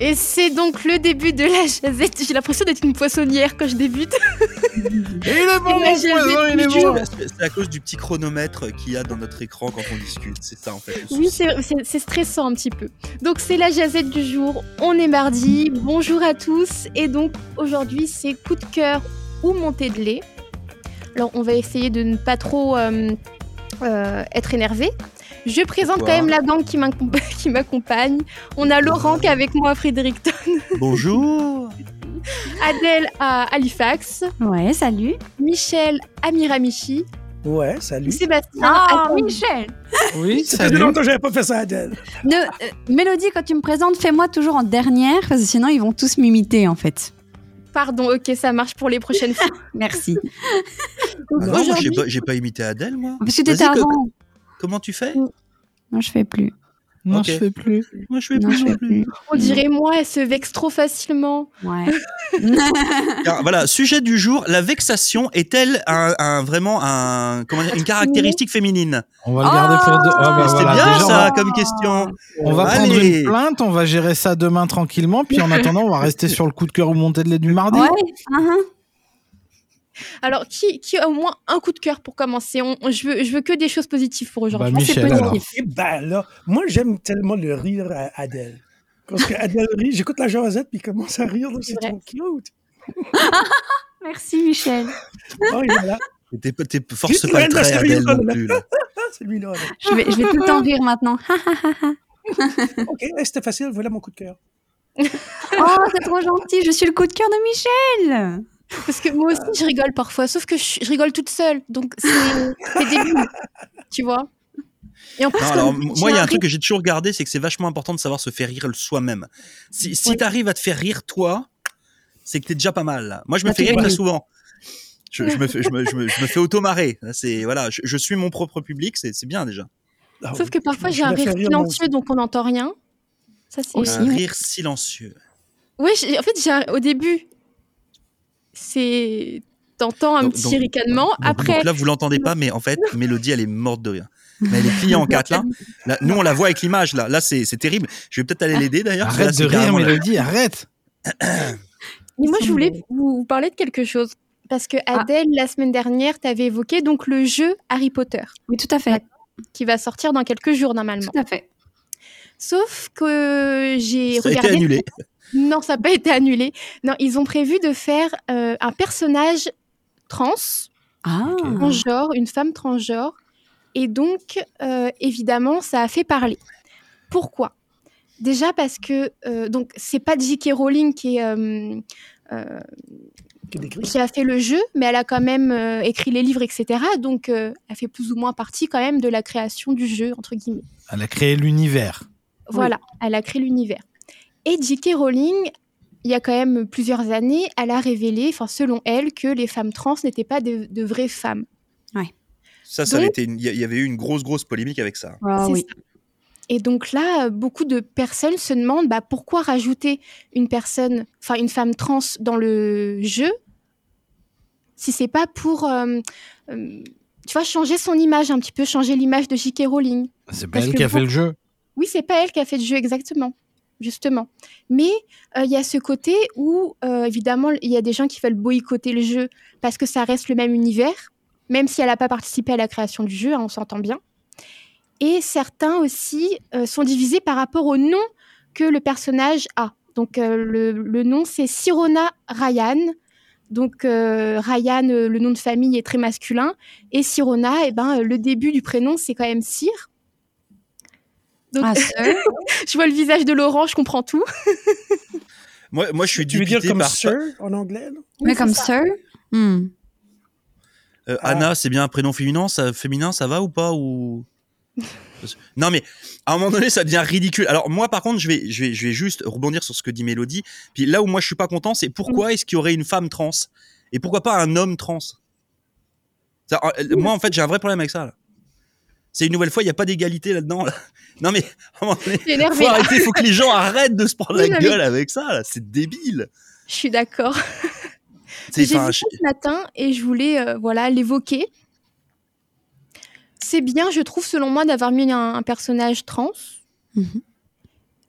Et c'est donc le début de la jazette. J'ai l'impression d'être une poissonnière quand je débute. Et il est bon, Et mon la jazette poison, il est du bon. C'est à cause du petit chronomètre qu'il y a dans notre écran quand on discute. C'est ça en fait. Oui, c'est stressant un petit peu. Donc c'est la jazette du jour. On est mardi. Bonjour à tous. Et donc aujourd'hui c'est coup de cœur ou montée de lait. Alors on va essayer de ne pas trop euh, euh, être énervé. Je présente Pourquoi quand même la gang qui m'accomp- qui m'accompagne. On a Laurent qui est avec moi à Fredericton, Bonjour. Adèle à Halifax, Ouais, salut. Michel à Miramichi, Ouais, salut. Sébastien Ah, à Michel Oui, Ça fait longtemps que j'avais pas fait ça, Adèle. Ne- euh, Mélodie, quand tu me présentes, fais-moi toujours en dernière, parce que sinon ils vont tous m'imiter en fait. Pardon, ok, ça marche pour les prochaines fois. Merci. Ah non, moi, j'ai pas, j'ai pas imité Adèle, moi. Parce que t'étais avant. Comment tu fais? Non, je fais plus. Non, Ok. je fais plus. Moi, je fais Non, plus je fais plus. plus. On dirait moi, elle se vexe trop facilement. Ouais. Voilà, sujet du jour, la vexation est-elle un, un- vraiment un, comment dire, une caractéristique féminine? On va le garder pour deux. Ah, bah, C'était voilà, bien déjà, ça va- comme question. On va Allez. prendre une plainte, on va gérer ça demain tranquillement, puis en attendant, on va rester sur le coup de cœur ou montée de lait du mardi. ouais. hein, Alors, qui, qui a au moins un coup de cœur pour commencer On- on- je, veux, je veux que des choses positives pour aujourd'hui. Bah, Michel, positif. Eh ben là, moi j'aime tellement le rire à Adèle. Parce qu'Adèle rit, j'écoute la Josette puis il commence à rire, c'est trop cute. Merci Michel. Oh, il est là. T'es t'es- force pas le trait, Adèle, non plus. là. Ah, c'est lui-là. là. Je vais, je vais tout le temps rire maintenant. Ok, c'était facile, voilà mon coup de cœur. Oh, c'est trop gentil. Je suis le coup de cœur de Michel. Parce que moi aussi, je rigole parfois, sauf que je, je rigole toute seule. Donc, c'est débile. Tu vois Et en plus, Non, alors, moi, il y a un truc que j'ai toujours gardé, c'est que c'est vachement important de savoir se faire rire soi-même. Si, si Ouais. t'arrives à te faire rire toi, c'est que t'es déjà pas mal. là. Moi, je me Bah, fais rire très souvent. Je, je me fais, je, me, je, me, je me fais automarrer. C'est voilà, je, je suis mon propre public, c'est c'est bien déjà. Ah Sauf que parfois, j'ai un rire silencieux, donc on n'entend rien. Ça, c'est Aussi. Un ouais. rire silencieux. Oui, en fait, un- au début, c'est. T'entends un Donc- petit donc- ricanement. Donc, Après, donc là, vous l'entendez pas, mais en fait, Mélodie, elle est morte de rire. Mais elle est pliée en quatre là. Là, Nous, on la voit avec l'image là. Là, c'est c'est terrible. Je vais peut-être aller l'aider d'ailleurs. là, Arrête de rire, Mélodie, arrête. Mais moi, je voulais vous, parler de quelque chose. Parce que Ah. Adèle, la semaine dernière, t'avais évoqué donc le jeu Harry Potter, Oui, tout à fait. qui va sortir dans quelques jours normalement. Tout à fait. Sauf que j'ai Ça a été regardé. annulé. Non, ça n'a pas été annulé. Non, ils ont prévu de faire euh, un personnage trans, Ah. transgenre, une femme transgenre. Et donc, euh, évidemment, ça a fait parler. Pourquoi? Déjà parce que euh, donc c'est pas J.K. Rowling qui est euh, euh, Qui a fait le jeu, mais elle a quand même euh, écrit les livres, etc. Donc, euh, elle fait plus ou moins partie quand même de la création du jeu, entre guillemets. Elle a créé l'univers. Voilà, elle a créé l'univers. Et J.K. Rowling, il y a quand même plusieurs années, elle a révélé, enfin selon elle, que les femmes trans n'étaient pas de, de vraies femmes. Ça, ça avait Donc- été. une- Il y avait eu une grosse, grosse polémique avec ça. Ah oui. ça. Et donc là, beaucoup de personnes se demandent bah, pourquoi rajouter une personne, enfin une femme trans dans le jeu, si c'est pas pour, euh, euh, tu vois, changer son image un petit peu, changer l'image de J.K. Rowling. C'est pas Parce elle qui a fait le jeu. Oui, c'est pas elle qui a fait le jeu exactement, justement. Mais euh, il y a ce côté où, euh, évidemment, il y a des gens qui veulent boycotter le jeu parce que ça reste le même univers, même si elle n'a pas participé à la création du jeu, hein, on s'entend bien. Et certains aussi euh, sont divisés par rapport au nom que le personnage a. Donc le, nom, c'est Sirona Ryan. Donc Ryan, le nom de famille est très masculin. Et Sirona, eh ben, le début du prénom, c'est quand même Cyr. Donc, Ah, sœur. je vois le visage de Laurent, je comprends tout. Moi, moi je suis Tu veux dire dupité comme par sir en anglais? Mais comme sœur. Hmm. Euh, Ah. Anna, c'est bien un prénom féminin, ça, féminin, ça va ou pas ou Non mais à un moment donné, ça devient ridicule. Alors moi, par contre, je vais, je vais, je vais juste rebondir sur ce que dit Mélodie. Puis là où moi je suis pas content, c'est pourquoi est-ce qu'il y aurait une femme trans? Et pourquoi pas un homme trans? Ça, euh, Moi, en fait, j'ai un vrai problème avec ça. là. C'est une nouvelle fois, il n'y a pas d'égalité là-dedans. là. Non mais énervé. faut arrêter, faut que les gens arrêtent de se prendre Oui, la mais- gueule avec ça. là. C'est débile. Je suis d'accord. C'est J'ai vu ça ce matin et je voulais euh, voilà l'évoquer. C'est bien, je trouve, selon moi, d'avoir mis un, un personnage trans. Mhm.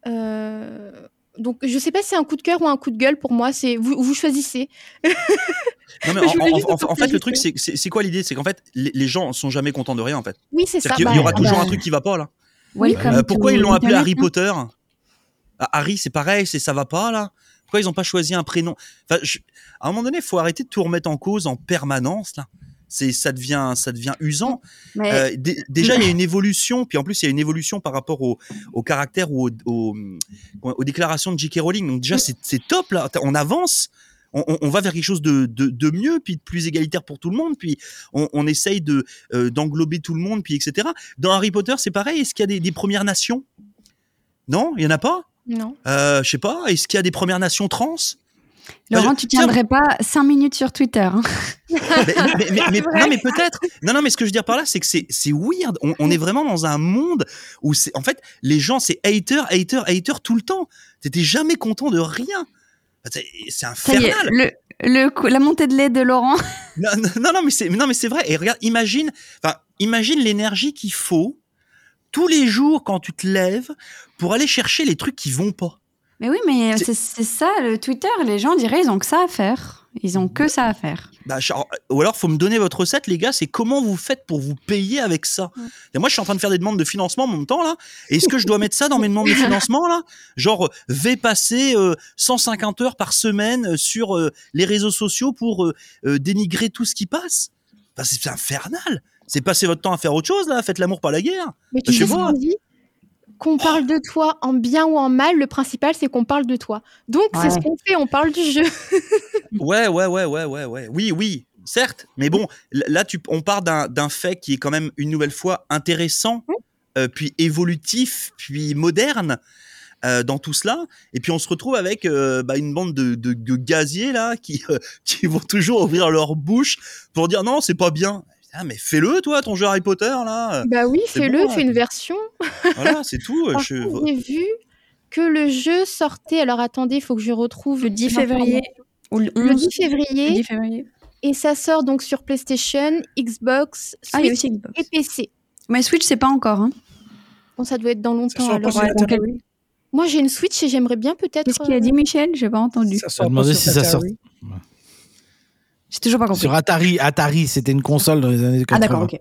Euh, Donc je sais pas si c'est un coup de cœur ou un coup de gueule pour moi. C'est vous, vous choisissez. Non, mais en, fait, le truc, c'est quoi l'idée? C'est qu'en fait, les, les gens sont jamais contents de rien, en fait. Oui, c'est ça. C'est-à-dire qu'il y- bah, il y aura ah toujours bah, un truc qui va pas, là. Euh, pourquoi ils l'ont appelé Harry hein. Potter? Ah, Harry, c'est pareil, c'est ça va pas là. Pourquoi ils ont pas choisi un prénom? Enfin, je- À un moment donné, il faut arrêter de tout remettre en cause en permanence là. C'est ça devient ça devient usant. Mais Euh, dé- déjà, il y a une évolution, puis en plus, il y a une évolution par rapport au, au caractère ou au- au- aux déclarations de J.K. Rowling. Donc déjà, c'est top là. On avance. On, on- on va vers quelque chose de, de, de mieux, puis de plus égalitaire pour tout le monde, puis on, on essaye de euh, d'englober tout le monde, puis etc. Dans Harry Potter, c'est pareil. Est-ce qu'il y a des, des Premières Nations? Non, il y en a pas? Non. Euh, je sais pas. Est-ce qu'il y a des Premières Nations trans? Laurent, je- tu tiendrais pas 5 minutes sur Twitter. hein. mais, mais- mais- mais- non, mais peut-être. Non, non, mais ce que je veux dire par là, c'est que c'est c'est weird. On, on est vraiment dans un monde où c'est en fait les gens c'est hater, hater, hater tout le temps. T'étais jamais content de rien. C'est c'est Ça y est, infernal. le, le coup- la montée de lait de Laurent. Non, non, non, non, mais c'est non, mais c'est vrai. Et regarde, imagine, enfin, imagine l'énergie qu'il faut tous les jours quand tu te lèves pour aller chercher les trucs qui vont pas. Mais oui, mais C'est- ça, le Twitter. Les gens diraient, ils ont que ça à faire. Ils ont que ça à faire. Bah, genre, ou alors, faut me donner votre recette, les gars. C'est comment vous faites pour vous payer avec ça Et moi, je suis en train de faire des demandes de financement en même temps là. Est-ce que je dois mettre ça dans mes demandes de financement là? Genre, euh, vais passer euh, 150 heures par semaine euh, sur euh, les réseaux sociaux pour euh, euh, dénigrer tout ce qui passe? Enfin, C'est infernal. C'est passer votre temps à faire autre chose là. Faites l'amour, pas la guerre. Mais tu sais ce moi. qu'on dit Qu'on parle de toi en bien ou en mal, le principal c'est qu'on parle de toi. Donc c'est ce qu'on fait, on parle du jeu. Ouais, ouais, ouais, ouais, ouais, ouais. Oui, oui, certes. Mais bon, là, tu, on part d'un fait qui est quand même une nouvelle fois intéressant, euh, puis évolutif, puis moderne. euh, dans tout cela, et puis on se retrouve avec euh, bah, une bande de, de, de gaziers là qui euh, qui vont toujours ouvrir leur bouche pour dire non c'est pas bien. Ah, mais fais-le toi ton jeu Harry Potter là. Bah oui, fais-le, bon, fais une version. voilà c'est tout. Je- contre, J'ai vu que le jeu sortait. Alors attendez, il faut que je retrouve Le 10 février. Ou le Le 11 10 février. le 10 février. Et ça sort donc sur PlayStation, Xbox, Ah, Switch aussi Xbox. et PC. Mais Switch, c'est pas encore. Hein. Bon, ça doit être dans longtemps. alors. Ouais, la donc. Moi, j'ai une Switch et j'aimerais bien peut-être. Qu'est-ce qu'il a euh, dit, Michel? J'ai pas entendu. Ça sort si ça sort. J'ai toujours pas compris. Sur Atari, Atari, c'était une console dans les années 80. Ah, d'accord, ok.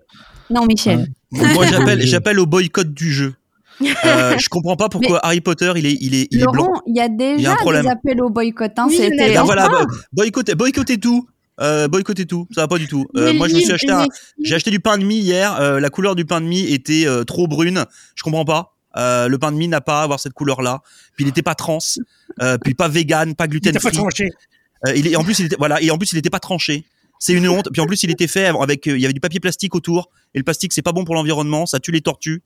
Non, Michel. Moi j'appelle j'appelle au boycott du jeu. Euh, je comprends pas pourquoi Harry Potter il est il est il est blanc. Il y a Il y a déjà un problème. des appels au boycott. Hein, Oui, C'était j'en ai- Ah, Et voilà, enfin. bo- boycottez, boycottez tout. Euh, boycottez tout, ça va pas du tout. Euh, moi, je me suis acheté, un- j'ai acheté du pain de mie hier. euh, la couleur du pain de mie était euh, trop brune. Je comprends pas. Euh, le pain de mie n'a pas à avoir cette couleur-là. Puis il était pas trans, euh, puis pas vegan, pas Il gluten était pas free. tranché. Euh, il est, en plus, il était, voilà, et en plus, il était pas tranché. C'est une honte. Puis en plus, il était fait avec, euh, il y avait du papier plastique autour. Et le plastique, c'est pas bon pour l'environnement. Ça tue les tortues.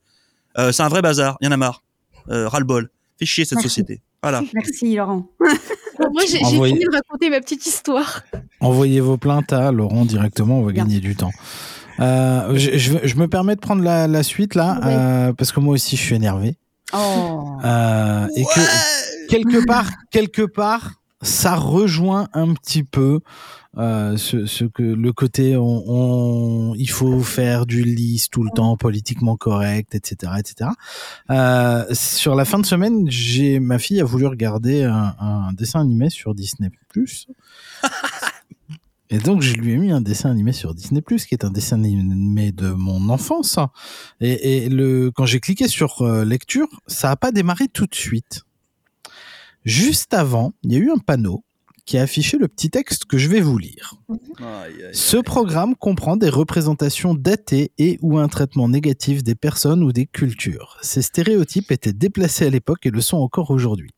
Euh, c'est un vrai bazar. Il y en a marre. Euh, ras le bol. Fait chier cette Merci. société. Voilà. Merci, Laurent. Moi, j'ai j'ai Envoyez. fini de raconter ma petite histoire. Envoyez vos plaintes à Laurent directement, on va Bien. gagner du temps. Euh, je, je- je me permets de prendre la, la suite là, Oui. euh, parce que moi aussi je suis énervé. Oh. Euh, et que quelque part, quelque part, ça rejoint un petit peu euh, ce, ce que le côté on, on- il faut faire du lisse tout le temps politiquement correct, etc., etc. Euh, sur la fin de semaine, j'ai ma fille a voulu regarder un, un dessin animé sur Disney Plus. Et donc, je lui ai mis un dessin animé sur Disney+, qui est un dessin animé de mon enfance. Et, et le, quand j'ai cliqué sur euh, lecture, ça a pas démarré tout de suite. Juste avant, il y a eu un panneau qui a affiché le petit texte que je vais vous lire. Ce programme comprend des représentations datées et ou un traitement négatif des personnes ou des cultures. Ces stéréotypes étaient déplacés à l'époque et le sont encore aujourd'hui.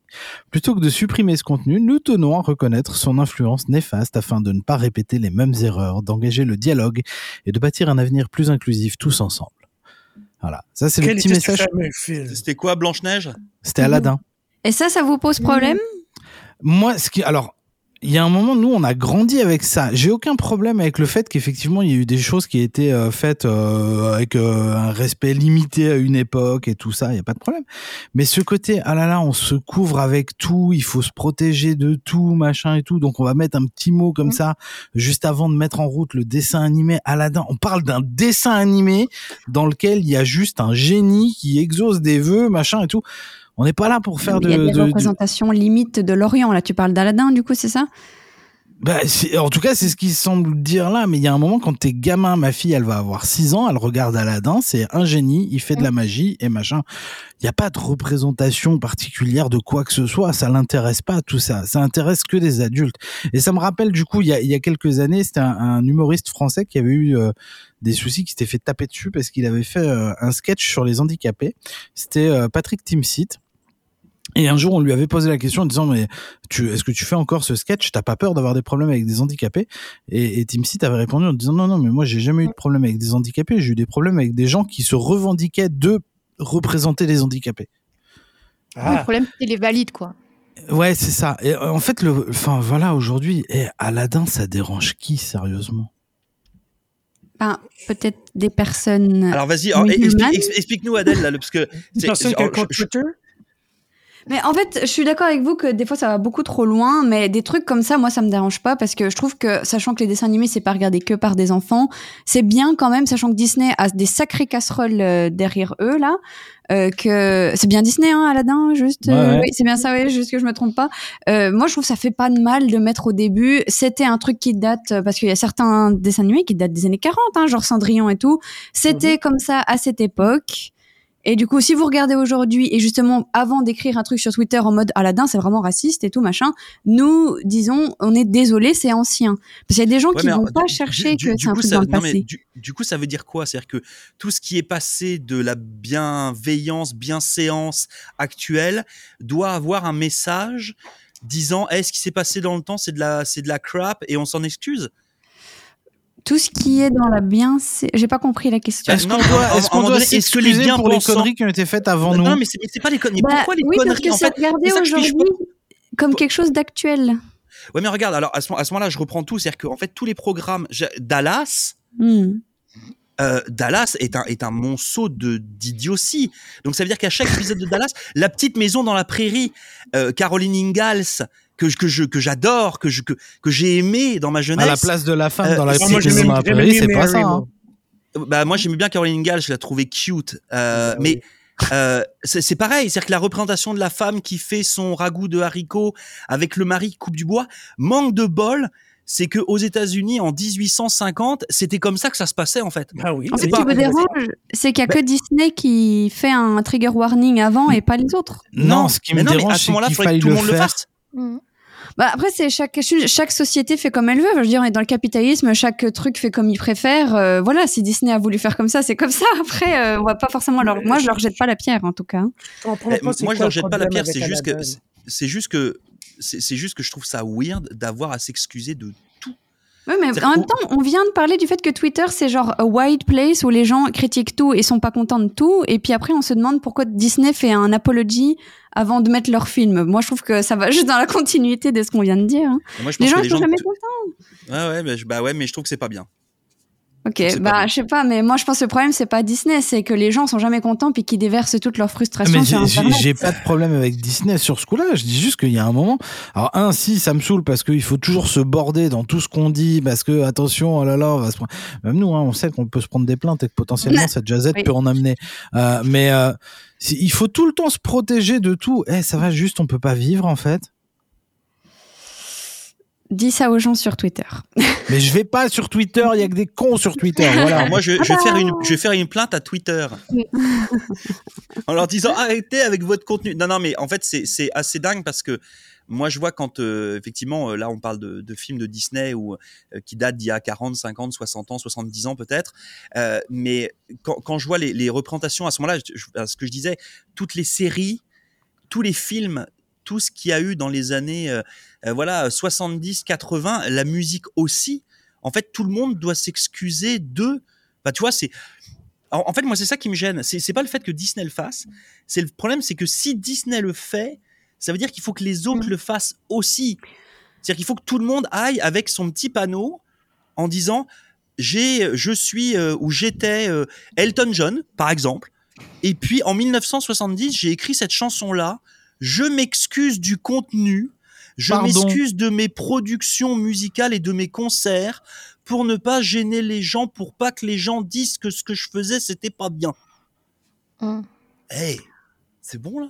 Plutôt que de supprimer ce contenu, nous tenons à reconnaître son influence néfaste afin de ne pas répéter les mêmes erreurs, d'engager le dialogue et de bâtir un avenir plus inclusif tous ensemble. Voilà, ça c'est le Quel petit message. C'était quoi, Blanche-Neige? C'était Aladdin. Et ça, ça vous pose problème Moi, ce qui, alors, il y a un moment, nous, on a grandi avec ça. J'ai aucun problème avec le fait qu'effectivement, il y a eu des choses qui étaient euh, faites euh, avec euh, un respect limité à une époque et tout ça, il n'y a pas de problème. Mais ce côté, ah là là, on se couvre avec tout, il faut se protéger de tout, machin et tout. Donc, on va mettre un petit mot comme ça, juste avant de mettre en route le dessin animé Aladdin. On parle d'un dessin animé dans lequel il y a juste un génie qui exauce des vœux, machin et tout On n'est pas là pour faire Il y a de, des de- de- représentations limites de l'Orient. Là, tu parles d'Aladin, du coup, c'est ça? Bah, en tout cas, c'est ce qu'ils semblent dire là. Mais il y a un moment, quand t'es gamin, ma fille, elle va avoir 6 ans, elle regarde Aladdin, c'est un génie, il fait de la magie et machin. Il n'y a pas de représentation particulière de quoi que ce soit. Ça l'intéresse pas, tout ça. Ça intéresse que des adultes. Et ça me rappelle, du coup, il y a, il y a quelques années, c'était un, un humoriste français qui avait eu euh, des soucis, qui s'était fait taper dessus parce qu'il avait fait euh, un sketch sur les handicapés. C'était euh, Patrick Timsit. Et un jour, on lui avait posé la question en disant, mais tu, est-ce que tu fais encore ce sketch? T'as pas peur d'avoir des problèmes avec des handicapés? Et, et Tim Seat avait répondu en disant, non, non, mais moi, j'ai jamais eu de problème avec des handicapés. J'ai eu des problèmes avec des gens qui se revendiquaient de représenter les handicapés. Le Ah, problème, c'est les valides, quoi. Ouais, c'est ça. Et euh, en fait, le, enfin, voilà, aujourd'hui, eh, Aladdin, ça dérange qui, sérieusement? Ben, Peut-être des personnes. Alors vas-y, explique- ex- explique-nous Adèle là, le- parce que une personne qui a un alors, je- compte je- Twitter? Mais en fait, je suis d'accord avec vous que des fois ça va beaucoup trop loin, mais des trucs comme ça, moi ça me dérange pas parce que je trouve que, sachant que les dessins animés c'est pas regardé que par des enfants, c'est bien quand même, sachant que Disney a des sacrées casseroles euh, derrière eux là, euh, que c'est bien Disney, hein, Aladdin, juste, euh, Ouais, oui, c'est bien ça, oui, juste que je me trompe pas. Euh, moi je trouve que ça fait pas de mal de mettre au début. C'était un truc qui date euh, parce qu'il y a certains dessins animés qui datent des années 40, hein, genre Cendrillon et tout. C'était comme ça à cette époque. Et du coup, si vous regardez aujourd'hui, et justement, avant d'écrire un truc sur Twitter en mode Aladdin, c'est vraiment raciste et tout, machin, nous, disons, on est désolé, c'est ancien. Parce qu'il y a des gens Ouais, qui vont alors, pas du- chercher du- que c'est un truc ça- dans le non, mais passé. du, du coup, ça veut dire quoi? C'est-à-dire que tout ce qui est passé de la bienveillance, bienséance actuelle doit avoir un message disant est-ce qui s'est passé dans le temps, c'est de la, c'est de la crap et on s'en excuse? Tout ce qui est dans la bien, j'ai pas compris la question. Est-ce qu'on doit, est-ce qu'on doit donné, est-ce que les s'excuser pour les conneries qui ont été faites avant non, nous? non, mais c'est, pas les conneries. Bah, Pourquoi les oui, parce conneries? que en c'est fait regardé que aujourd'hui comme quelque chose d'actuel. Ouais, mais regarde, alors à ce, moment-là, je reprends tout, c'est-à-dire qu'en fait tous les programmes, Dallas, Hmm. euh, Dallas est un, est un monceau de d'idiotie. Donc ça veut dire qu'à chaque épisode de Dallas, la petite maison dans la prairie, euh, Caroline Ingalls, que, je- que je que j'adore, que je que, que j'ai aimé dans ma jeunesse. À la place de la femme Euh, dans la bien c'est pas ça. hein. Bah moi j'aimais bien Caroline Ingalls, je la trouvais cute. Euh, Ah mais euh, c'est c'est pareil, c'est-à-dire que la représentation de la femme qui fait son ragoût de haricots avec le mari qui coupe du bois, manque de bol. C'est que aux États-Unis en 1850, c'était comme ça que ça se passait en fait. Ah oui. En fait, C'est ce qui me dérange, c'est qu'il y a que Disney qui fait un trigger warning avant et pas les autres. Non, ce qui me mais à dérange, ce c'est moment-là, qu'il faille que tout le le monde le faire. fasse. Mhm. Bah après, c'est chaque chaque société fait comme elle veut. Je veux dire, on est dans le capitalisme, chaque truc fait comme il préfère. Euh, voilà, si Disney a voulu faire comme ça, c'est comme ça. Après, euh, on va pas forcément leur. Moi, je leur jette pas la pierre, en tout cas. Je comprends Eh, moi, je leur le jette pas la pierre. C'est juste que c'est- juste que c'est c'est juste que je trouve ça weird d'avoir à s'excuser de tout. Oui, mais en même temps, on vient de parler du fait que Twitter, c'est genre a wide place où les gens critiquent tout et sont pas contents de tout. Et puis après, on se demande pourquoi Disney fait un apology avant de mettre leur film. Moi, je trouve que ça va juste dans la continuité de ce qu'on vient de dire. hein. Et Moi, je Les gens les sont jamais contents. Ouais, ouais, bah ouais, mais je trouve que c'est pas bien. Ok, bah je sais pas, mais moi je pense que le problème c'est pas Disney, c'est que les gens sont jamais contents puis qu'ils déversent toute leur frustration Mais sur Internet. j'ai pas de problème avec Disney sur ce coup-là. Je dis juste qu'il y a un moment. Alors un, si ça me saoule parce qu'il faut toujours se border dans tout ce qu'on dit parce que attention, oh là là, on va se prendre. Même nous, hein, on sait qu'on peut se prendre des plaintes et que potentiellement cette jazette Oui. peut en amener. Euh, mais euh, il faut tout le temps se protéger de tout. Eh, ça va juste, on peut pas vivre en fait. Dis ça aux gens sur Twitter. Mais je vais pas sur Twitter. Il y a que des cons sur Twitter. Voilà. Moi, je, je vais faire une, je vais faire une plainte à Twitter en leur disant arrêtez avec votre contenu. Non, non, mais en fait, c'est assez dingue parce que moi, je vois quand euh, effectivement, euh, là, on parle de, de films de Disney ou euh, qui datent d'il y a 40, 50, 60 ans, 70 ans peut-être. Euh, mais quand, quand je vois les, les représentations à ce moment-là, ce que je disais, toutes les séries, tous les films, tout ce qu'il y a eu dans les années, euh, euh, voilà, 70, 80, la musique aussi. En fait, tout le monde doit s'excuser de. Bah, tu vois, c'est. En, fait, moi, c'est ça qui me gêne. C'est pas le fait que Disney le fasse. C'est le problème, c'est que si Disney le fait, ça veut dire qu'il faut que les autres Mhm. le fassent aussi. C'est-à-dire qu'il faut que tout le monde aille avec son petit panneau en disant j'ai, je suis euh, ou j'étais euh, Elton John, par exemple. Et puis en 1970, j'ai écrit cette chanson-là. Je m'excuse du contenu. Je m'excuse de mes productions musicales et de mes concerts pour ne pas gêner les gens, pour pas que les gens disent que ce que je faisais c'était pas bien. Mhm. Hey, c'est bon là?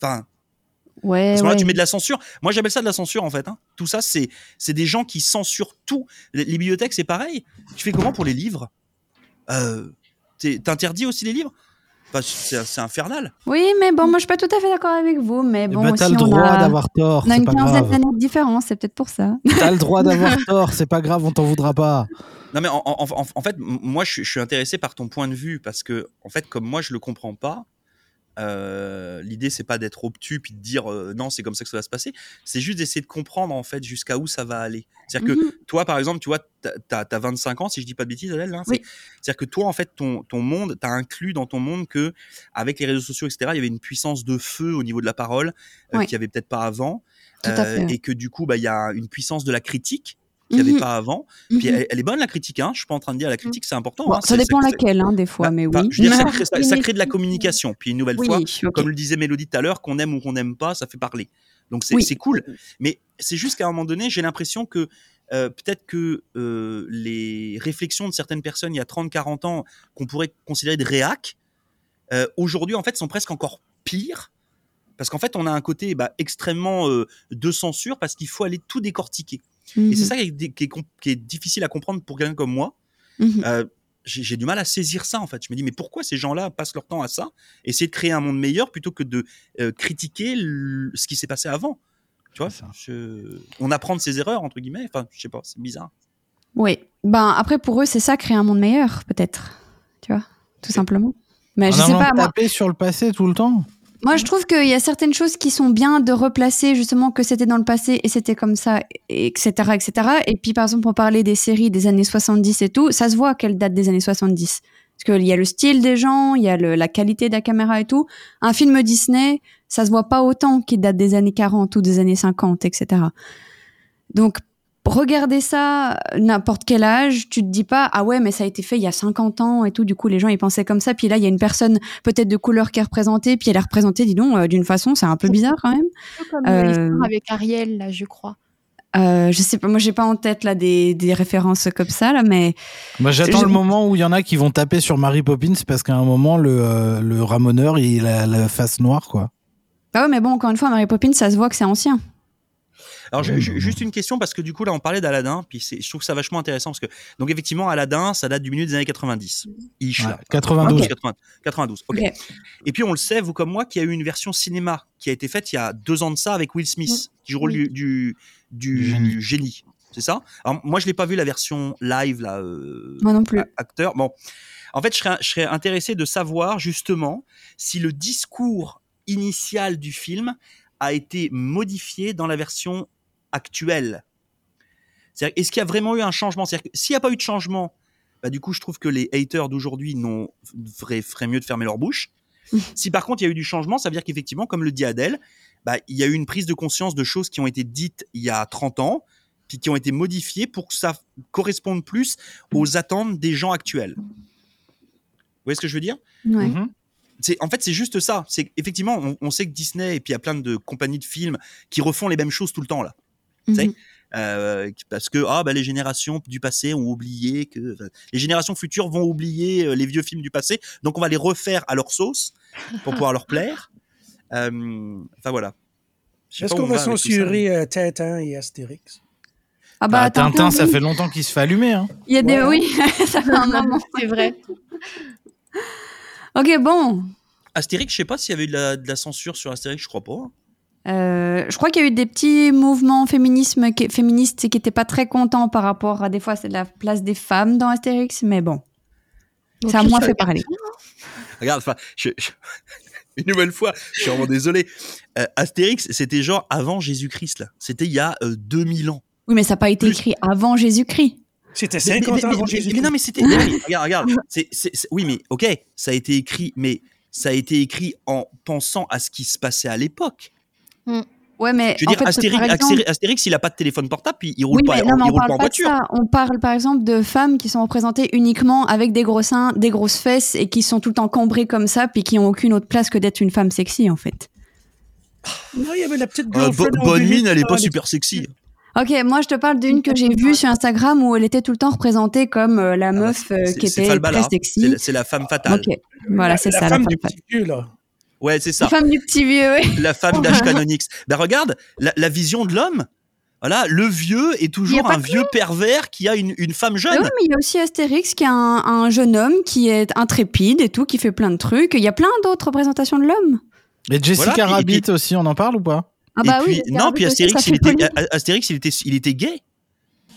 Enfin, Ouais, à ce moment-là, ouais. tu mets de la censure. Moi, j'appelle ça de la censure, en fait. hein. Tout ça, c'est c'est des gens qui censurent tout. Les, les bibliothèques, c'est pareil. Tu fais comment pour les livres? Euh, t'es- T'interdis aussi les livres? C'est infernal. Oui, mais bon, moi je suis pas tout à fait d'accord avec vous, mais Eh bon, ben, t'as le droit d'avoir tort, on a une quinzaine d'années de différence, c'est peut-être pour ça. T'as le droit d'avoir tort, c'est pas grave, on t'en voudra pas. Non, mais en, en- en- en fait, moi, je, suis- je suis intéressé par ton point de vue parce que, en fait, comme moi, je le comprends pas. Euh, L'idée, c'est pas d'être obtus puis de dire euh, non, c'est comme ça que ça va se passer. C'est juste d'essayer de comprendre en fait jusqu'à où ça va aller. C'est-à-dire que Mhm. toi, par exemple, tu vois, t'as as, 25 ans, si je dis pas de bêtises, Adèle. hein, Oui. C'est-à-dire que toi, en fait, ton, ton monde, t'as inclus dans ton monde que, avec les réseaux sociaux, etc., il y avait une puissance de feu au niveau de la parole euh, Oui. qu'il y avait peut-être pas avant, Tout à fait. et que du coup, bah, il y a une puissance de la critique qu'il n'y avait Mhm. pas avant. Puis Mhm. elle, elle est bonne la critique, hein. Je suis pas en train de dire la critique, c'est important. Bon, hein. ça dépend laquelle, hein, des fois, bah, mais bah, oui. je veux dire, ça, crée, ça- ça crée de la communication. Puis une nouvelle Oui, fois, comme le disait Mélodie tout à l'heure, qu'on aime ou qu'on n'aime pas, ça fait parler. Donc c'est Oui. cool. Mais c'est juste qu'à un moment donné, j'ai l'impression que euh, peut-être que euh, les réflexions de certaines personnes il y a 30-40 ans qu'on pourrait considérer de réac, euh, aujourd'hui en fait sont presque encore pires. Parce qu'en fait, on a un côté bah, extrêmement de censure parce qu'il faut aller tout décortiquer. Mhm. Et c'est ça qui est, qui est com- qui est difficile à comprendre pour quelqu'un comme moi. Mhm. Euh, j'ai du mal à saisir ça en fait. Je me dis mais pourquoi ces gens-là passent leur temps à ça, essayer de créer un monde meilleur plutôt que de euh, critiquer le- ce qui s'est passé avant? Tu vois, je- on apprend de ses erreurs entre guillemets. Enfin, je sais pas, c'est bizarre. Oui. Ben après pour eux c'est ça créer un monde meilleur peut-être, tu vois, tout simplement. Mais je En sais allant pas. Moi, taper sur le passé tout le temps. Moi je trouve qu'il y a certaines choses qui sont bien de replacer justement que c'était dans le passé et c'était comme ça, et etc., etc. Et puis par exemple pour parler des séries des années 70 et tout, ça se voit qu'elles datent des années 70. Parce qu'il y a le style des gens, il y a la qualité de la caméra et tout. Un film Disney, ça se voit pas autant qu'il date des années 40 ou des années 50, etc. Donc, regarder ça n'importe quel âge, tu te dis pas ah ouais mais ça a été fait il y a 50 ans et tout. Du coup les gens ils pensaient comme ça. Puis là il y a une personne peut-être de couleur qui est représentée. Puis elle est représentée dis donc euh, d'une façon c'est un peu bizarre quand même. Un peu comme Euh, l'histoire avec Ariel, là, je crois. euh, je sais pas moi j'ai pas en tête là des, des références comme ça là mais Moi, j'attends Je- le moment où il y en a qui vont taper sur Mary Poppins parce qu'à un moment, le, euh, le ramoneur, il a la face noire, quoi. ah ouais mais bon encore une fois Mary Poppins ça se voit que c'est ancien Alors je- Ouais, je- bah, juste une question parce que du coup là on parlait d'Aladin, puis je trouve ça vachement intéressant parce que donc effectivement Aladin ça date du milieu des années 90, ish, Ouais, là. 92. Ok. 80 92. ok. Ok. Et puis on le sait, vous comme moi, qu'il y a eu une version cinéma qui a été faite il y a deux ans de ça avec Will Smith, qui joue le rôle du, du, Du génie. du génie. C'est ça? Alors, Moi, je l'ai pas vu la version live, là, euh, moi non plus acteur. Bon, en fait, je serais, je serais intéressé de savoir justement si le discours initial du film a été modifié dans la version actuelle. C'est-à-dire, est-ce qu'il y a vraiment eu un changement? C'est-à-dire que s'il n'y a pas eu de changement, bah, du coup, je trouve que les haters d'aujourd'hui n'ont- feraient, feraient mieux de fermer leur bouche. si par contre il y a eu du changement, ça veut dire qu'effectivement, comme le dit Adèle, bah, il y a eu une prise de conscience de choses qui ont été dites il y a 30 ans, puis qui ont été modifiées pour que ça corresponde plus aux attentes des gens actuels. Vous voyez ce que je veux dire? Ouais. Mhm. c'est en fait c'est juste ça c'est effectivement on, on sait que Disney et puis il y a plein de compagnies de films qui refont les mêmes choses tout le temps là Mhm. Euh, parce que ah bah les générations du passé ont oublié que les générations futures vont oublier euh, les vieux films du passé donc on va les refaire à leur sauce pour pouvoir leur plaire Euh, enfin voilà Est-ce qu'on on va censurer euh, Tintin et Astérix? ah Bah, attends, Tintin, ça oui. fait longtemps qu'il se fait allumer. Hein. il y a des Ouais. oui ça fait un moment C'est vrai. ok bon Astérix je sais pas s'il y avait eu de la, de la censure sur Astérix je crois pas hein. Euh, je crois qu'il y a eu des petits mouvements féminisme qui, féministes qui n'étaient pas très contents par rapport à des fois c'est la place des femmes dans Astérix, mais bon, Donc, ça a moins fait parler. Regarde, enfin, je- je- une nouvelle fois, je suis vraiment désolé. Euh, Astérix, c'était genre avant Jésus-Christ, là. C'était il y a euh, 2000 ans. Oui, mais ça n'a pas été Plus- écrit avant Jésus-Christ. C'était Mais- 50 mais- ans mais- avant mais- Jésus. mais non, mais c'était. regarde, regarde. Oui, mais ok, ça a été écrit, mais ça a été écrit en pensant à ce qui se passait à l'époque. Ouais, mais Je veux dire, fait, Astérix, exemple- Astérix, il a pas de téléphone portable, puis il roule Oui, pas, mais non, mais il on roule parle pas en voiture. ça. On parle par exemple de femmes qui sont représentées uniquement avec des gros seins, des grosses fesses et qui sont tout le temps cambrées comme ça, puis qui ont aucune autre place que d'être une femme sexy en fait. Non, il y avait la petite Euh, bo- bonne mine, elle est là, pas avec- super sexy. Ok, moi je te parle d'une que j'ai vue sur Instagram où elle était tout le temps représentée comme euh, la Ah bah, meuf euh, qui était très hein. C'est sexy. la- C'est la femme fatale. Ok, voilà, c'est la ça. femme la du femme petit cul, là. Ouais, c'est ça. La femme du petit vieux, ouais. La femme d'Ashkanonix. ben regarde, la, la vision de l'homme. Voilà, le vieux est toujours un vieux pervers qui a une, une femme jeune. oui, mais il y a aussi Astérix qui est un, un jeune homme qui est intrépide et tout, qui fait plein de trucs. Il y a plein d'autres représentations de l'homme. Et Jessica Voilà, Rabbit et puis- aussi, on en parle ou pas? Ah Et bah puis, oui. Jessica non, Rabbit puis Astérix, il était. Astérix, il était, il était gay.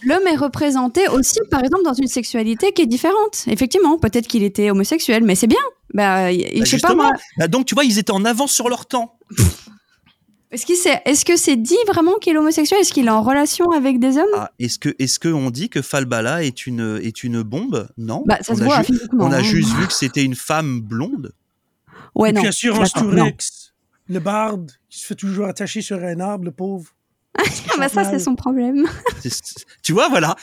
L'homme est représenté aussi, par exemple, dans une sexualité qui est différente. Effectivement, peut-être qu'il était homosexuel, mais c'est bien. Bah, Bah, je sais pas moi. Bah, donc, tu vois, ils étaient en avance sur leur temps. Est-ce qu'il s'est- est-ce que c'est dit vraiment qu'il est homosexuel? Est-ce qu'il est en relation avec des hommes? Ah, est-ce que, est-ce que on dit que Falbala est une, est une bombe? Non. Bah, ça on se a voit ju- physiquement. On a hein. juste vu que c'était une femme blonde. Ouais, Et non. puis Assurance. Tourex, le barde qui se fait toujours attacher sur un arbre, le pauvre. Ah bah ça, c'est son problème. Tu vois, voilà.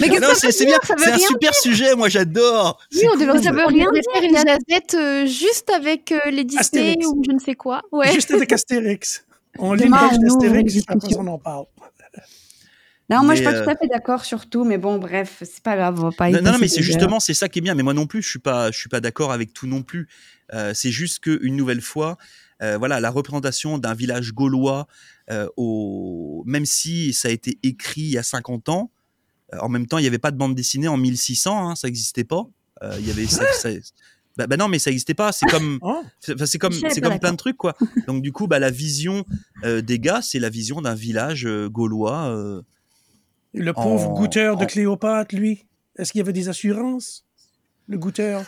Mais qu'est-ce non, que c'est ça c'est veut bien. C'est un super sujet. Moi, j'adore. Oui, on devrait, Ça veut on rien dire, faire une jazette euh, juste avec euh, les Disney Astérix. ou je ne sais quoi. Ouais. Juste avec Astérix. On lit d'Astérix, après on en parle. Non, moi, je suis pas euh, tout à fait d'accord sur tout, mais bon, bref, c'est pas grave, on va pas y Non, non, non, passer mais c'est justement c'est ça qui est bien. Mais moi non plus, je suis pas, je suis pas d'accord avec tout non plus. Euh, c'est juste que une nouvelle fois, euh, voilà, la représentation d'un village gaulois, euh, au, même si ça a été écrit il y a 50 ans, euh, en même temps, il n'y avait pas de bande dessinée en 1600, hein, ça n'existait pas. Euh, Il y avait ça. ça- bah, bah non, mais ça n'existait pas. C'est comme, Oh, c'est enfin, c'est comme, c'est comme plein de trucs quoi. Donc du coup, bah la vision euh, des gars, c'est la vision d'un village euh, gaulois. euh, et le pauvre En- goûteur de Cléopâtre, lui, est-ce qu'il y avait des assurances Le goûteur?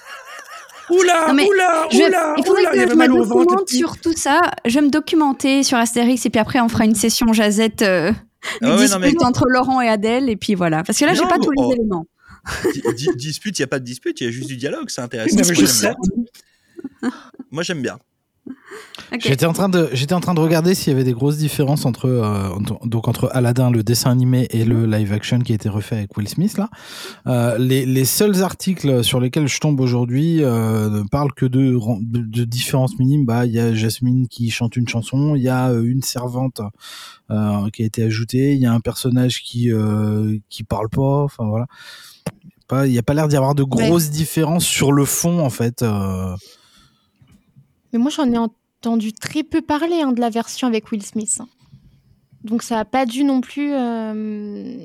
Oula, Non, mais oula, Je- oula, il faudrait oula, que je me documente sur tout ça. Je vais me documenter sur Astérix et puis après on fera une session jazette, euh, une Ah ouais, non, dispute mais- entre Laurent et Adèle et puis voilà. Parce que là j'ai pas tous les oh. éléments. Di- di- dispute, il n'y a pas de dispute, il y a juste du dialogue, c'est intéressant. Y Moi, j'aime bien. J'étais en train de j'étais en train de regarder s'il y avait des grosses différences entre euh, entre- donc entre Aladdin le dessin animé et le live action qui a été refait avec Will Smith là. Euh, les, les seuls articles sur lesquels je tombe aujourd'hui euh, ne parlent que de, de de différences minimes. Bah il y a Jasmine qui chante une chanson, il y a une servante qui a été ajoutée, il y a un personnage qui qui parle pas. Enfin voilà. Pas il y a pas l'air d'y avoir de grosses différences sur le fond en fait. Mais moi, j'en ai entendu très peu parler hein, de la version avec Will Smith. Donc, ça n'a pas dû non plus, euh,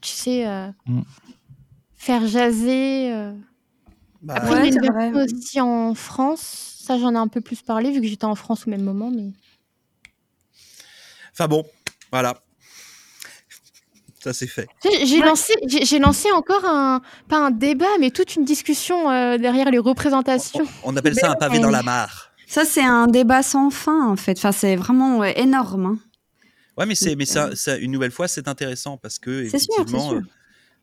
tu sais, euh, Mm. faire jaser. euh. Bah, Après, Ouais, il y a une vrai. version aussi en France. Ça, j'en ai un peu plus parlé vu que j'étais en France au même moment. Mais Enfin bon, voilà. Ça c'est fait. j'ai lancé, j'ai j'ai lancé encore un, pas un débat, mais toute une discussion euh, derrière les représentations. On appelle ça un pavé dans la mare. Ça c'est un débat sans fin en fait. Enfin c'est vraiment énorme. hein. Ouais, mais c'est, mais ça, ça, une nouvelle fois, c'est intéressant parce que sûr, effectivement, sûr. euh,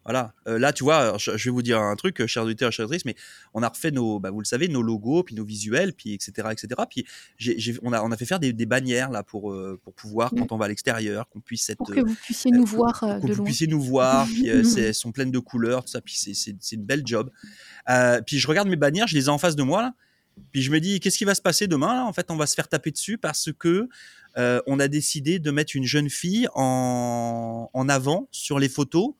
voilà. Euh, là, tu vois, je, je vais vous dire un truc, euh, chers auditeurs, chers auditrices, mais on a refait nos, bah, vous le savez, nos logos, puis nos visuels, puis etc., etc. Puis on a, on a fait faire des, des bannières là pour, euh, pour pouvoir, quand on va à l'extérieur, qu'on puisse être, Pour que vous puissiez nous voir euh, que de vous loin. puissiez nous voir, puis euh, c'est- elles sont pleines de couleurs, tout ça, puis c'est, c'est, c'est une belle job. Euh, puis je regarde mes bannières, je les ai en face de moi là, puis je me dis qu'est-ce qui va se passer demain là? En fait, on va se faire taper dessus parce que euh, on a décidé de mettre une jeune fille en, en avant sur les photos,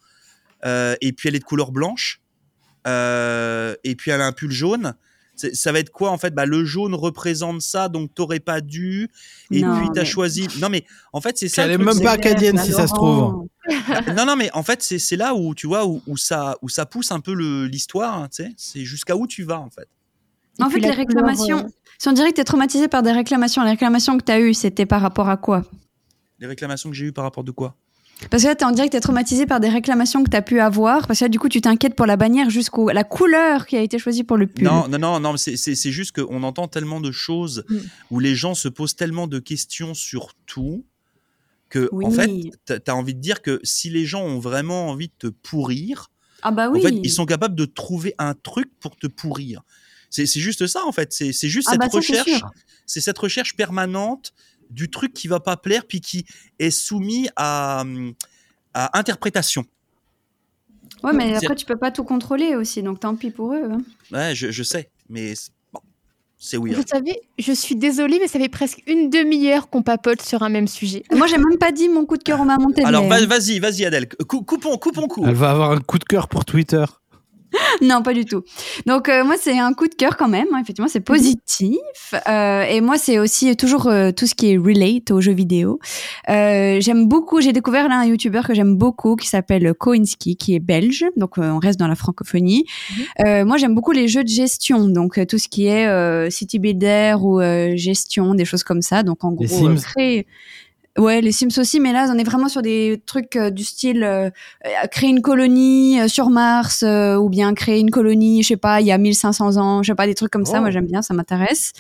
euh, et puis elle est de couleur blanche, euh, et puis elle a un pull jaune. Ça va être quoi en fait? Bah, Le jaune représente ça, donc t'aurais pas dû. Et Non, puis t'as mais- choisi. Non mais en fait c'est ça. elle le est même pas acadienne Bah, si ça se trouve. non, non, mais en fait, c'est c'est là où tu vois où, où ça où ça pousse un peu l'histoire. hein, tu sais, c'est jusqu'à où tu vas en fait. Et En fait les réclamations. euh, Si on dirait que t'es traumatisé par des réclamations, les réclamations que t'as eues, c'était par rapport à quoi? Les réclamations que j'ai eues par rapport de quoi? Parce que là, t'es en direct, t'es traumatisé par des réclamations que t'as pu avoir. Parce que là, du coup, tu t'inquiètes pour la bannière jusqu'au la couleur qui a été choisie pour le pull. Non, non, non, non. C'est juste qu'on entend tellement de choses Mm. où les gens se posent tellement de questions sur tout que Oui. en fait, t'as as envie de dire que si les gens ont vraiment envie de te pourrir, Ah bah oui. en fait, ils sont capables de trouver un truc pour te pourrir. C'est juste ça en fait. C'est juste Ah cette bah ça, recherche. c'est cette recherche permanente du truc qui va pas plaire puis qui est soumis à, hum, à interprétation. Ouais, mais après, tu peux pas tout contrôler aussi, donc tant pis pour eux. hein. Ouais, je, je sais, mais c'est- bon, c'est weird. Vous savez, je suis désolée, mais ça fait presque une demi-heure qu'on papote sur un même sujet. Moi, j'ai même pas dit mon coup de cœur au maman TV. Alors va- vas-y, vas-y Adèle, Cou- coupons, coupons court. Elle va avoir un coup de cœur pour Twitter. non, pas du tout. Donc euh, moi, c'est un coup de cœur quand même. hein. Effectivement, c'est positif. Euh, et moi, c'est aussi toujours euh, tout ce qui est relate aux jeux vidéo. J'aime beaucoup. J'ai découvert là un YouTuber que j'aime beaucoup qui s'appelle Koinski, qui est belge. Donc on reste dans la francophonie. Euh, moi, j'aime beaucoup les jeux de gestion. Donc tout ce qui est city builder ou gestion, des choses comme ça. Donc en gros, Sims. créer- Ouais, les Sims aussi, mais là, on est vraiment sur des trucs euh, du style euh, euh, créer une colonie euh, sur Mars euh, ou bien créer une colonie, je sais pas, il y a 1500 ans, je sais pas, des trucs comme ça. Oh. Moi, j'aime bien, ça m'intéresse.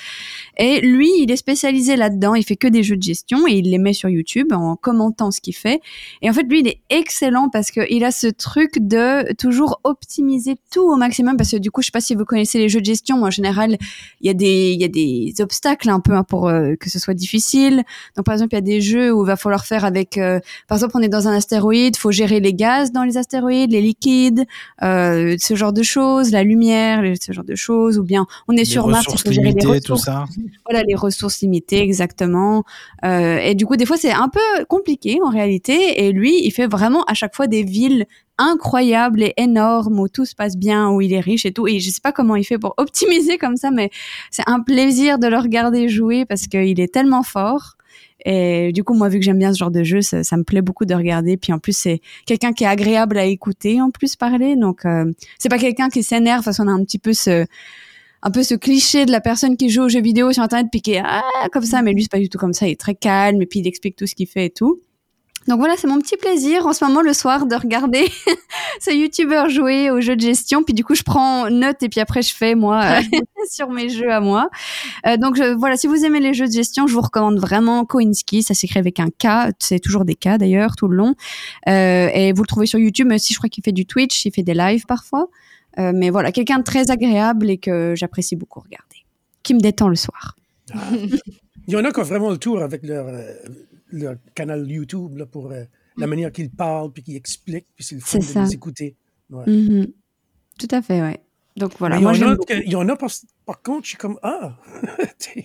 Et lui, il est spécialisé là-dedans. Il fait que des jeux de gestion et il les met sur YouTube en commentant ce qu'il fait. Et en fait, lui, il est excellent parce que il a ce truc de toujours optimiser tout au maximum. Parce que du coup, je sais pas si vous connaissez les jeux de gestion. Moi, en général, il y a des, il y a des obstacles un peu hein, pour que ce soit difficile. Donc, par exemple, il y a des jeux où il va falloir faire avec, euh, par exemple, on est dans un astéroïde, faut gérer les gaz dans les astéroïdes, les liquides, euh, ce genre de choses, la lumière, ce genre de choses, ou bien on est Les sur Mars, il ressources faut gérer les limitées, tout ressources. ça. voilà les ressources limitées exactement. Euh, et du coup des fois c'est un peu compliqué en réalité. Et lui il fait vraiment à chaque fois des villes incroyables et énormes où tout se passe bien où il est riche et tout. Et je sais pas comment il fait pour optimiser comme ça mais c'est un plaisir de le regarder jouer parce qu'il est tellement fort et du coup moi vu que j'aime bien ce genre de jeu ça, me plaît beaucoup de regarder. Puis en plus c'est quelqu'un qui est agréable à écouter en plus parler. Donc euh, c'est pas quelqu'un qui s'énerve parce qu'on a un petit peu ce un peu ce cliché de la personne qui joue aux jeux vidéo sur internet puis qui est ah, comme ça. Mais lui c'est pas du tout comme ça. Il est très calme et puis il explique tout ce qu'il fait et tout donc voilà c'est mon petit plaisir en ce moment le soir de regarder ce youtubeur jouer aux jeux de gestion. Puis du coup je prends note et puis après je fais moi euh, sur mes jeux à moi. Euh, donc je- voilà si vous aimez les jeux de gestion je vous recommande vraiment Koinski. Ça s'écrit avec un K. C'est toujours des K d'ailleurs tout le long. Euh, et vous le trouvez sur YouTube. Mais aussi je crois qu'il fait du Twitch il fait des lives parfois. Euh, mais voilà, quelqu'un de très agréable et que j'apprécie beaucoup regarder, qui me détend le soir. Il y en a qui ont vraiment le tour avec leur, leur canal YouTube là, pour euh, la manière qu'ils parlent, puis qu'ils expliquent, puis c'est le fun Mm. De les écouter. Ouais. Mhm. Tout à fait, ouais. Donc voilà, Mais il y en a beaucoup. que- il y en a par, par contre, je suis comme Ah!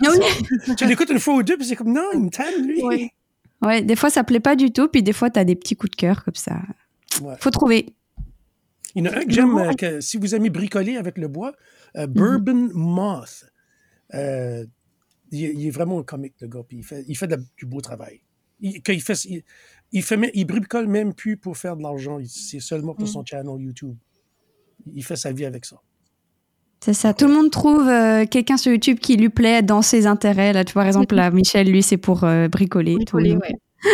Ah tu l'écoutes une fois ou deux, puis c'est comme Non, il me tanne, lui. Ouais. Ouais, des fois ça plaît pas du tout, puis des fois t'as des petits coups de cœur comme ça. Ouais. Faut trouver. Il y en a un que j'aime, euh, que si vous aimez bricoler avec le bois, euh, Bourbon Moth. Euh, il, est- il est vraiment comique, le gars, puis il fait, il fait de la- du beau travail. Il, quand il, fait, il, il, fait, il bricole même plus pour faire de l'argent, c'est seulement pour son channel YouTube. Il fait sa vie avec ça. C'est ça. Tout le monde trouve euh, quelqu'un sur YouTube qui lui plaît dans ses intérêts. Là, tu vois, par exemple, là, Michel, lui, c'est pour euh, bricoler. Bricoler, ouais.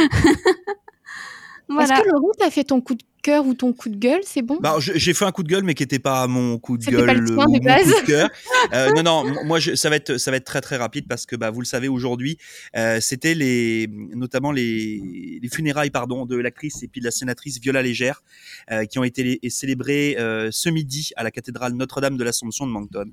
Voilà. Est-ce que Laurent, t'as fait ton coup de cœur ou ton coup de gueule C'est bon? Bah, j'ai fait un coup de gueule, mais qui n'était pas mon coup de gueule pas le tien ou de mon base. coup de cœur. Euh, non, non, moi, je, ça va être, ça va être très très rapide parce que, bah, vous le savez aujourd'hui, euh, c'était les, notamment les, les funérailles, pardon, de l'actrice et puis de la sénatrice Viola Légère, euh, qui ont été les- célébrées euh, ce midi à la cathédrale Notre-Dame de l'Assomption de Moncton.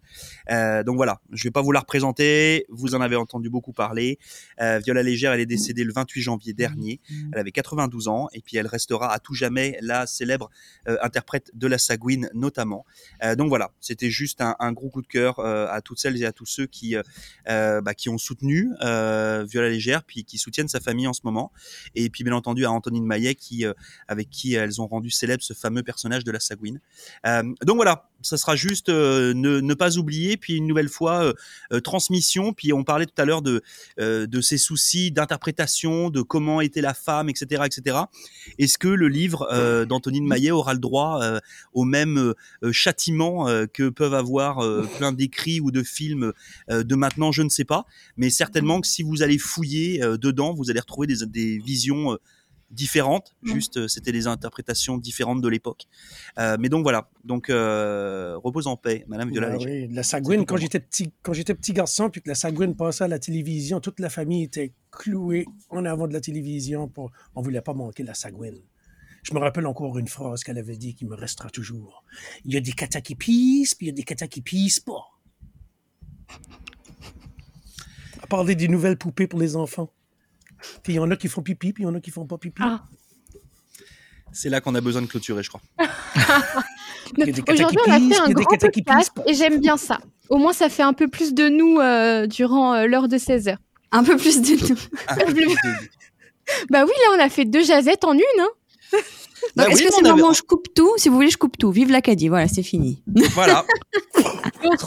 Euh, donc voilà, je vais pas vous la représenter. Vous en avez entendu beaucoup parler. Euh, Viola Légère, elle est décédée le 28 janvier dernier. Elle avait 92 ans et puis elle restera à tout jamais célèbre euh, interprète de la Sagouine notamment. Euh, donc voilà, c'était juste un, gros coup de cœur euh, à toutes celles et à tous ceux qui bah, qui ont soutenu Viola Légère puis qui soutiennent sa famille en ce moment et puis bien entendu à Antonine Maillet qui avec qui elles ont rendu célèbre ce fameux personnage de la Sagouine. Donc voilà, ça sera juste ne, pas oublier puis une nouvelle fois transmission puis on parlait tout à l'heure de de ses soucis d'interprétation, de comment était la femme, etc., etc. Est-ce que le livre d'Antonine Maillet aura le droit euh, au même euh, châtiment euh, que peuvent avoir plein d'écrits ou de films de maintenant Je ne sais pas, mais certainement que si vous allez fouiller dedans, vous allez retrouver des, des visions différentes. Juste, c'était des interprétations différentes de l'époque. Euh, mais donc voilà. Donc euh, repose en paix, Madame Viola. Ah oui, la Sagouine, quand j'étais petit, quand j'étais petit garçon, puis que la Sagouine passait à la télévision, toute la famille était clouée en avant de la télévision pour, on voulait pas manquer la Sagouine. Je me rappelle encore une phrase qu'elle avait dit qui me restera toujours. Il y a des katas qui pissent, puis il y a des katas qui pissent pas. À parler des nouvelles poupées pour les enfants. Puis il y en a qui font pipi, puis il y en a qui font pas pipi. Ah. C'est là qu'on a besoin de clôturer, je crois. Aujourd'hui, on a fait un grand podcast et j'aime bien ça. Au moins, ça fait un peu plus de nous euh, durant euh, l'heure de 16 heures. Un peu plus de nous. Un peu plus de- Bah oui, là, on a fait deux jazettes en une. Hein. Bah Donc, est-ce oui, que c'est le avait- moment où je coupe tout? Si vous voulez, je coupe tout. Vive l'Acadie. Voilà, c'est fini. Voilà. Et on se